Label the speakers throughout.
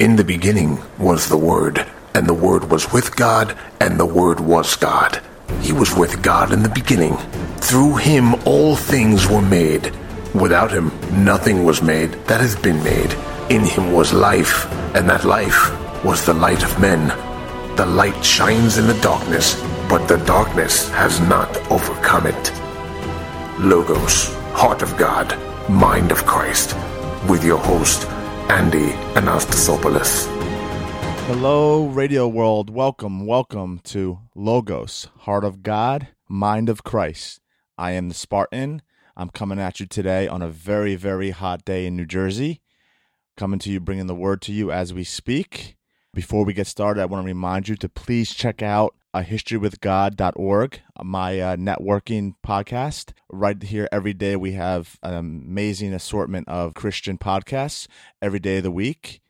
Speaker 1: In the beginning was the Word, and the Word was with God, and the Word was God. He was with God in the beginning. Through him all things were made. Without him nothing was made that has been made. In him was life, and that life was the light of men. The light shines in the darkness, but the darkness has not overcome it. Logos, Heart of God, Mind of Christ, with your host, Andy Anastasopoulos.
Speaker 2: Hello, radio world. Welcome, welcome to Logos, Heart of God, Mind of Christ. I am the Spartan. I'm coming at you today on a very, very hot day in New Jersey. Coming to you, bringing the word to you as we speak. Before we get started, I want to remind you to please check out uh, historywithgod.org, my uh, networking podcast. Right here, every day, we have an amazing assortment of Christian podcasts every day of the week.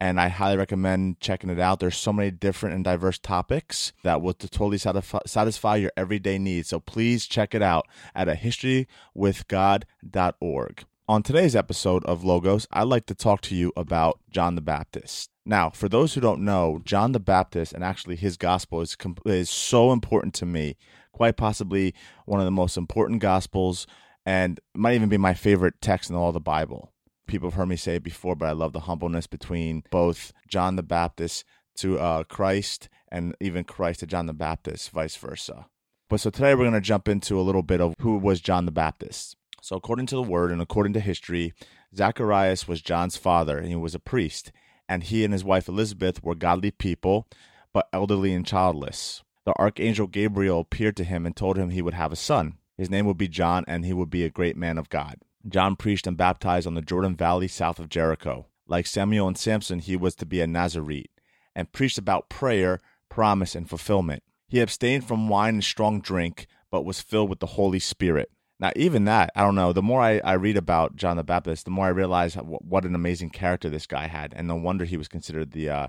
Speaker 2: And I highly recommend checking it out. There's so many different and diverse topics that will totally satisfy your everyday needs. So please check it out at a historywithgod.org. On today's episode of Logos, I'd like to talk to you about John the Baptist. Now, for those who don't know, John the Baptist and actually his gospel is, is so important to me, quite possibly one of the most important gospels, and might even be my favorite text in all the Bible. People have heard me say it before, but I love the humbleness between both John the Baptist to uh, Christ and even Christ to John the Baptist, vice versa. But so today we're going to jump into a little bit of who was John the Baptist. So, according to the word and according to history, Zacharias was John's father, and he was a priest, and he and his wife Elizabeth were godly people, but elderly and childless. The archangel Gabriel appeared to him and told him he would have a son. His name would be John, and he would be a great man of God. John preached and baptized on the Jordan Valley south of Jericho. Like Samuel and Samson, he was to be a Nazarene and preached about prayer, promise, and fulfillment. He abstained from wine and strong drink, but was filled with the Holy Spirit. Now, even that, I don't know. The more I, I read about John the Baptist, the more I realize what an amazing character this guy had, and no wonder he was considered the, uh,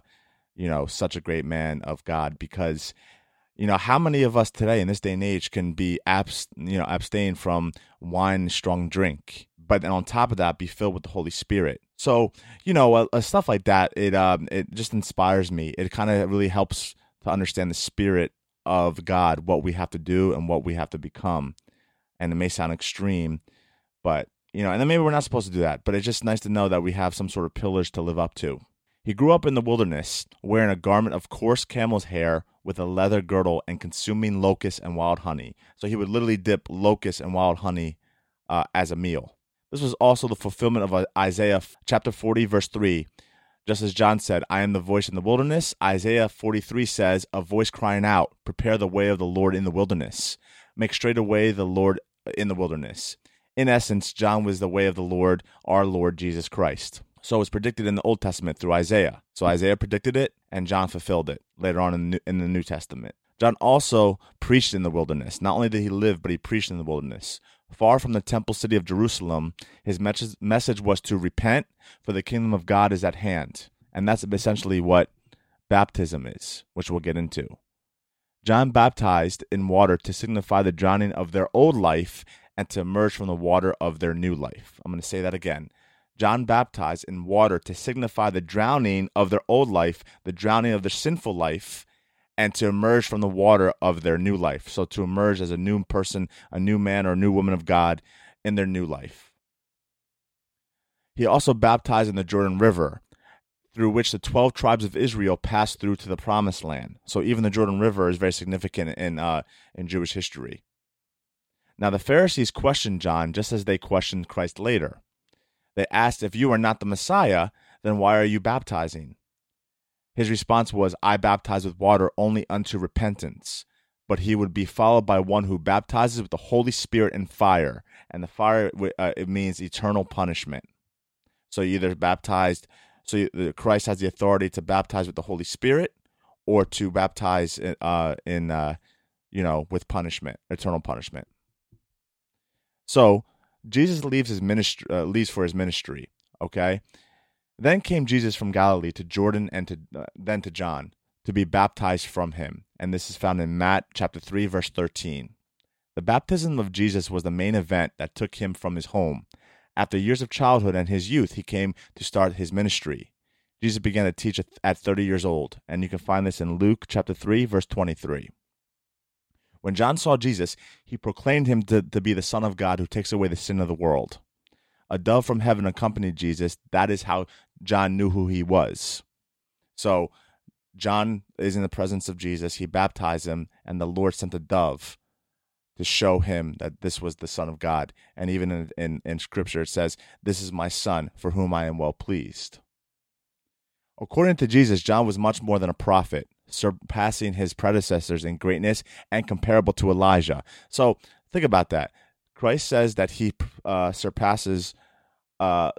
Speaker 2: you know, such a great man of God. Because, you know, how many of us today in this day and age can be abs, you know, abstain from wine strong drink, but then on top of that, be filled with the Holy Spirit. So, you know, uh, stuff like that, it um, it just inspires me. It kind of really helps to understand the spirit of God, what we have to do and what we have to become and it may sound extreme, but you know, and then maybe we're not supposed to do that, but it's just nice to know that we have some sort of pillars to live up to. He grew up in the wilderness, wearing a garment of coarse camel's hair with a leather girdle and consuming locusts and wild honey. So he would literally dip locusts and wild honey uh, as a meal. This was also the fulfillment of uh, Isaiah chapter 40, verse 3. Just as John said, I am the voice in the wilderness, Isaiah 43 says, A voice crying out, Prepare the way of the Lord in the wilderness. Make straight away the Lord in the wilderness. In essence, John was the way of the Lord, our Lord Jesus Christ. So it was predicted in the Old Testament through Isaiah. So Isaiah predicted it, and John fulfilled it later on in the New, in the New Testament. John also preached in the wilderness. Not only did he live, but he preached in the wilderness. Far from the temple city of Jerusalem, his message was to repent, for the kingdom of God is at hand. And that's essentially what baptism is, which we'll get into. John baptized in water to signify the drowning of their old life and to emerge from the water of their new life. I'm going to say that again. John baptized in water to signify the drowning of their old life, the drowning of their sinful life, and to emerge from the water of their new life. So to emerge as a new person, a new man or a new woman of God in their new life. He also baptized in the Jordan River through which the 12 tribes of Israel passed through to the promised land. So even the Jordan River is very significant in, uh, in Jewish history. Now the Pharisees questioned John just as they questioned Christ later. They asked, If you are not the Messiah, then why are you baptizing? His response was, I baptize with water only unto repentance, but he would be followed by one who baptizes with the Holy Spirit and fire. And the fire, uh, it means eternal punishment. So either baptized so Christ has the authority to baptize with the Holy Spirit or to baptize uh, in, uh, you know, with punishment, eternal punishment. So Jesus leaves his ministry, uh, leaves for his ministry. Okay. Then came Jesus from Galilee to Jordan and to uh, then to John to be baptized from him, and this is found in Matt chapter three verse thirteen. The baptism of Jesus was the main event that took him from his home after years of childhood and his youth, he came to start his ministry. Jesus began to teach at 30 years old, and you can find this in Luke chapter 3, verse 23. When John saw Jesus, he proclaimed him to, to be the Son of God who takes away the sin of the world. A dove from heaven accompanied Jesus. That is how John knew who he was. So, John is in the presence of Jesus. He baptized him, and the Lord sent a dove to show him that this was the Son of God. And even in, in, in Scripture, it says, This is my Son, for whom I am well pleased. According to Jesus, John was much more than a prophet, surpassing his predecessors in greatness and comparable to Elijah. So think about that. Christ says that he uh, surpasses, uh,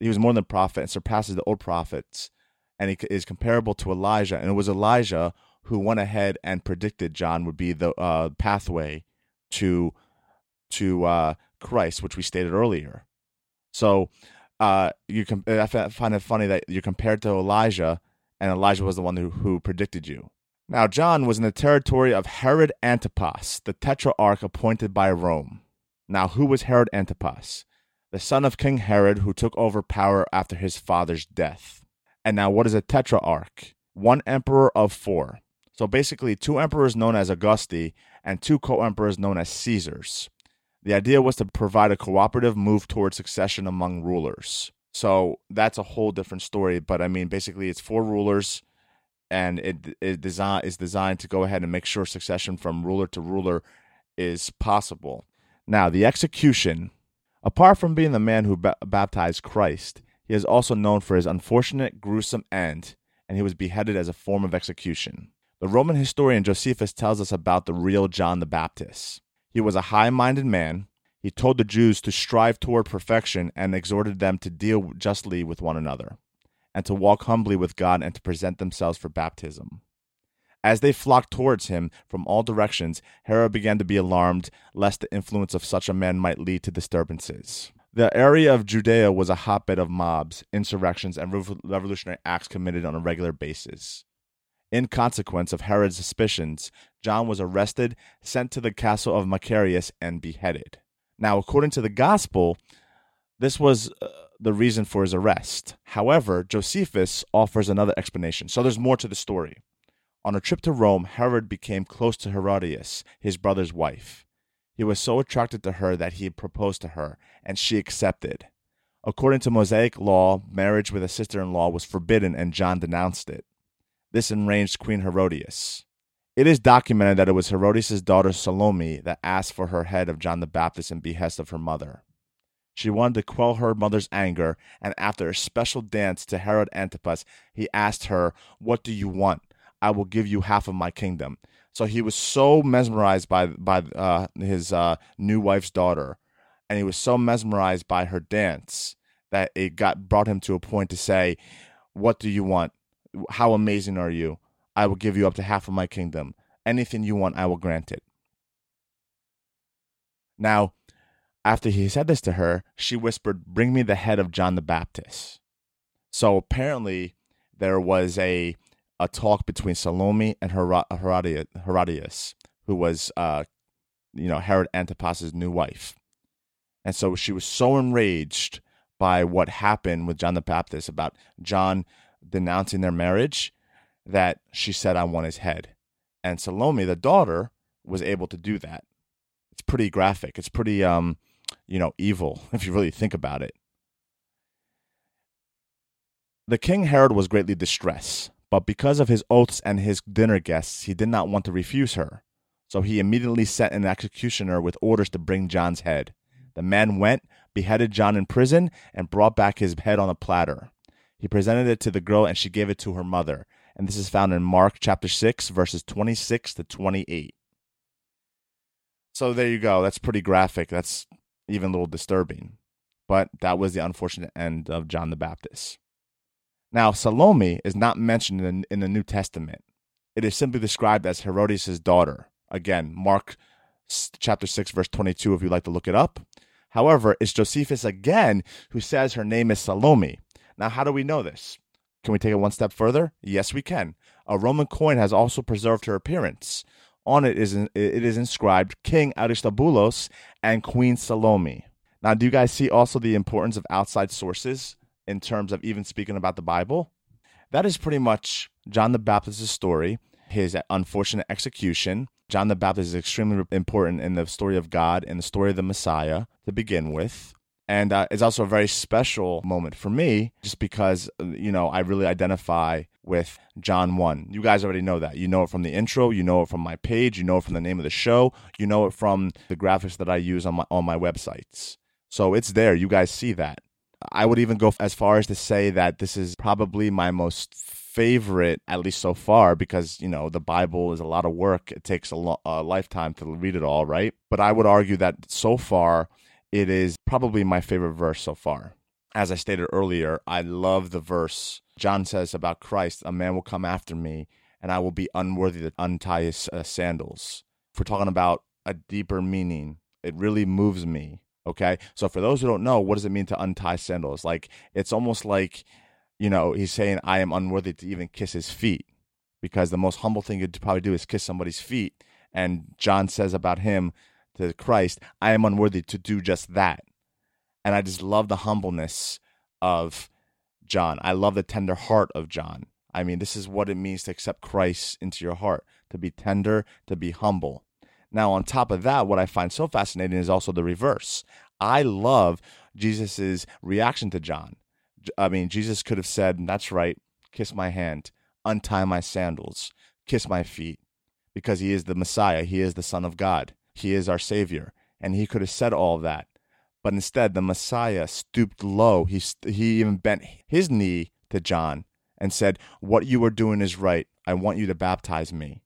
Speaker 2: he was more than a prophet and surpasses the old prophets, and he is comparable to Elijah. And it was Elijah who went ahead and predicted John would be the uh, pathway to to uh, Christ, which we stated earlier. So uh, you com- I find it funny that you're compared to Elijah, and Elijah was the one who, who predicted you. Now, John was in the territory of Herod Antipas, the tetrarch appointed by Rome. Now, who was Herod Antipas? The son of King Herod, who took over power after his father's death. And now, what is a tetrarch? One emperor of four. So basically, two emperors known as Augusti and two co emperors known as Caesars. The idea was to provide a cooperative move towards succession among rulers. So that's a whole different story. But I mean, basically, it's four rulers, and it, it design is designed to go ahead and make sure succession from ruler to ruler is possible. Now, the execution. Apart from being the man who ba- baptized Christ, he is also known for his unfortunate, gruesome end, and he was beheaded as a form of execution. The Roman historian Josephus tells us about the real John the Baptist. He was a high minded man. He told the Jews to strive toward perfection and exhorted them to deal justly with one another, and to walk humbly with God and to present themselves for baptism. As they flocked towards him from all directions, Herod began to be alarmed lest the influence of such a man might lead to disturbances. The area of Judea was a hotbed of mobs, insurrections, and revolutionary acts committed on a regular basis. In consequence of Herod's suspicions, John was arrested, sent to the castle of Macarius, and beheaded. Now, according to the gospel, this was uh, the reason for his arrest. However, Josephus offers another explanation. So there's more to the story. On a trip to Rome, Herod became close to Herodias, his brother's wife. He was so attracted to her that he proposed to her, and she accepted. According to Mosaic law, marriage with a sister in law was forbidden, and John denounced it. This enraged Queen Herodias. It is documented that it was Herodias' daughter Salome that asked for her head of John the Baptist in behest of her mother. She wanted to quell her mother's anger, and after a special dance to Herod Antipas, he asked her, What do you want? I will give you half of my kingdom. So he was so mesmerized by by uh, his uh, new wife's daughter, and he was so mesmerized by her dance that it got brought him to a point to say, "What do you want? How amazing are you? I will give you up to half of my kingdom. Anything you want, I will grant it. Now, after he said this to her, she whispered, Bring me the head of John the Baptist. So apparently, there was a a talk between Salome and Herodias, who was, uh, you know, Herod Antipas's new wife. And so she was so enraged by what happened with John the Baptist about John denouncing their marriage that she said, I want his head. And Salome, the daughter, was able to do that. It's pretty graphic. It's pretty, um, you know, evil if you really think about it. The king Herod was greatly distressed, but because of his oaths and his dinner guests, he did not want to refuse her. So he immediately sent an executioner with orders to bring John's head. The man went, beheaded John in prison, and brought back his head on a platter. He presented it to the girl and she gave it to her mother. And this is found in Mark chapter 6, verses 26 to 28. So there you go. That's pretty graphic. That's even a little disturbing. But that was the unfortunate end of John the Baptist. Now, Salome is not mentioned in, in the New Testament. It is simply described as Herodias' daughter. Again, Mark chapter 6, verse 22, if you'd like to look it up. However, it's Josephus again who says her name is Salome. Now, how do we know this? Can we take it one step further? Yes, we can. A Roman coin has also preserved her appearance. On it is it is inscribed King Aristobulus and Queen Salome. Now, do you guys see also the importance of outside sources in terms of even speaking about the Bible? that is pretty much John the Baptist's story, his unfortunate execution. John the Baptist is extremely important in the story of God and the story of the Messiah to begin with. And uh, it's also a very special moment for me just because, you know, I really identify with John 1. You guys already know that. You know it from the intro, you know it from my page, you know it from the name of the show, you know it from the graphics that I use on my on my websites. So it's there. You guys see that. I would even go as far as to say that this is probably my most favorite, at least so far, because, you know, the Bible is a lot of work. It takes a, lo- a lifetime to read it all, right? But I would argue that so far, it is probably my favorite verse so far. As I stated earlier, I love the verse. John says about Christ, a man will come after me, and I will be unworthy to untie his uh, sandals. If we're talking about a deeper meaning, it really moves me Okay. So for those who don't know, what does it mean to untie sandals? Like it's almost like, you know, he's saying, I am unworthy to even kiss his feet. Because the most humble thing you'd probably do is kiss somebody's feet. And John says about him to Christ, I am unworthy to do just that. And I just love the humbleness of John. I love the tender heart of John. I mean, this is what it means to accept Christ into your heart, to be tender, to be humble. Now, on top of that, what I find so fascinating is also the reverse. I love Jesus's reaction to John. I mean, Jesus could have said, That's right, kiss my hand, untie my sandals, kiss my feet, because he is the Messiah. He is the Son of God. He is our Savior. And he could have said all that. But instead, the Messiah stooped low. He, he even bent his knee to John and said, What you are doing is right. I want you to baptize me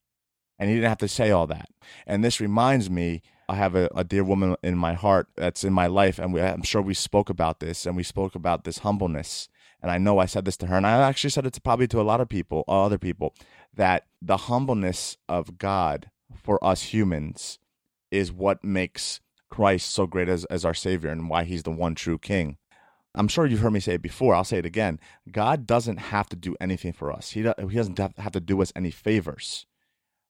Speaker 2: and he didn't have to say all that. And this reminds me, I have a, a dear woman in my heart that's in my life, and we, I'm sure we spoke about this, and we spoke about this humbleness. And I know I said this to her, and I actually said it to probably to a lot of people, uh, other people, that the humbleness of God for us humans is what makes Christ so great as, as our Savior and why He's the one true King. I'm sure you've heard me say it before. I'll say it again. God doesn't have to do anything for us. He, he doesn't have to do us any favors.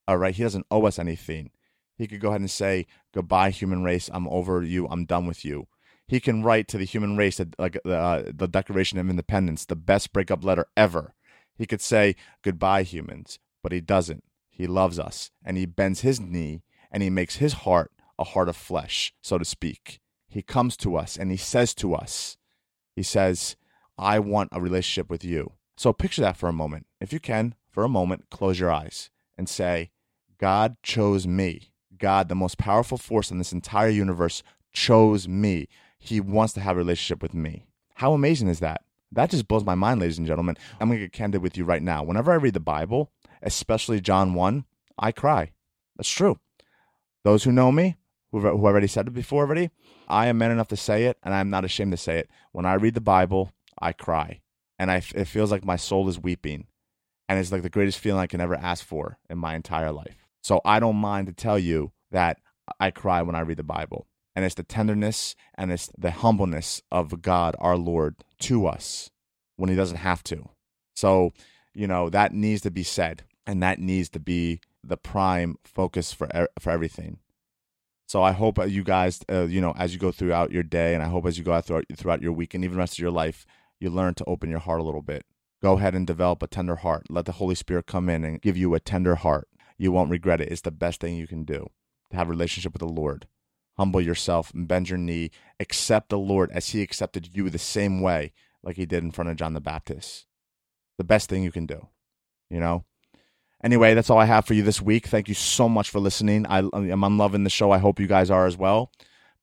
Speaker 2: All right, he doesn't owe us anything. He could go ahead and say, "Goodbye, human race. I'm over you. I'm done with you." He can write to the human race like uh, the Declaration of Independence, the best breakup letter ever. He could say, "Goodbye, humans," but he doesn't. He loves us, and he bends his knee, and he makes his heart a heart of flesh, so to speak. He comes to us, and he says to us, "He says, I want a relationship with you." So picture that for a moment, if you can, for a moment, close your eyes and say, God chose me. God, the most powerful force in this entire universe, chose me. He wants to have a relationship with me. How amazing is that? That just blows my mind, ladies and gentlemen. I'm going to get candid with you right now. Whenever I read the Bible, especially John 1, I cry. That's true. Those who know me, who have already said it before already, I am man enough to say it, and I'm not ashamed to say it. When I read the Bible, I cry. And I, it feels like my soul is weeping. And it's like the greatest feeling I can ever ask for in my entire life. So I don't mind to tell you that I cry when I read the Bible. And it's the tenderness and it's the humbleness of God, our Lord, to us when He doesn't have to. So, you know, that needs to be said. And that needs to be the prime focus for, for everything. So I hope you guys, uh, you know, as you go throughout your day, and I hope as you go out throughout, throughout your week and even rest of your life, you learn to open your heart a little bit. Go ahead and develop a tender heart. Let the Holy Spirit come in and give you a tender heart you won't regret it. It's the best thing you can do to have a relationship with the Lord. Humble yourself and bend your knee. Accept the Lord as He accepted you the same way, like He did in front of John the Baptist. The best thing you can do, you know? Anyway, that's all I have for you this week. Thank you so much for listening. I, I'm loving the show. I hope you guys are as well.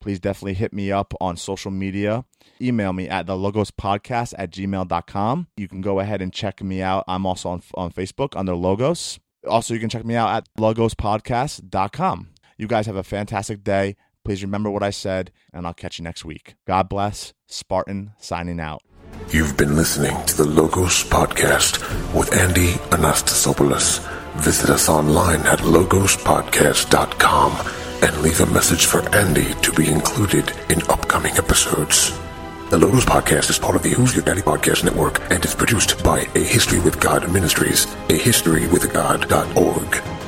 Speaker 2: Please definitely hit me up on social media. Email me at the logos podcast at gmail.com. You can go ahead and check me out. I'm also on, on Facebook under Logos. Also, you can check me out at logospodcast.com. You guys have a fantastic day. Please remember what I said, and I'll catch you next week. God bless. Spartan signing out.
Speaker 1: You've been listening to the Logos Podcast with Andy Anastasopoulos. Visit us online at logospodcast.com and leave a message for Andy to be included in upcoming episodes. The Logos Podcast is part of the Who's Your Daddy Podcast Network and is produced by A History with God Ministries, a historywithgod.org.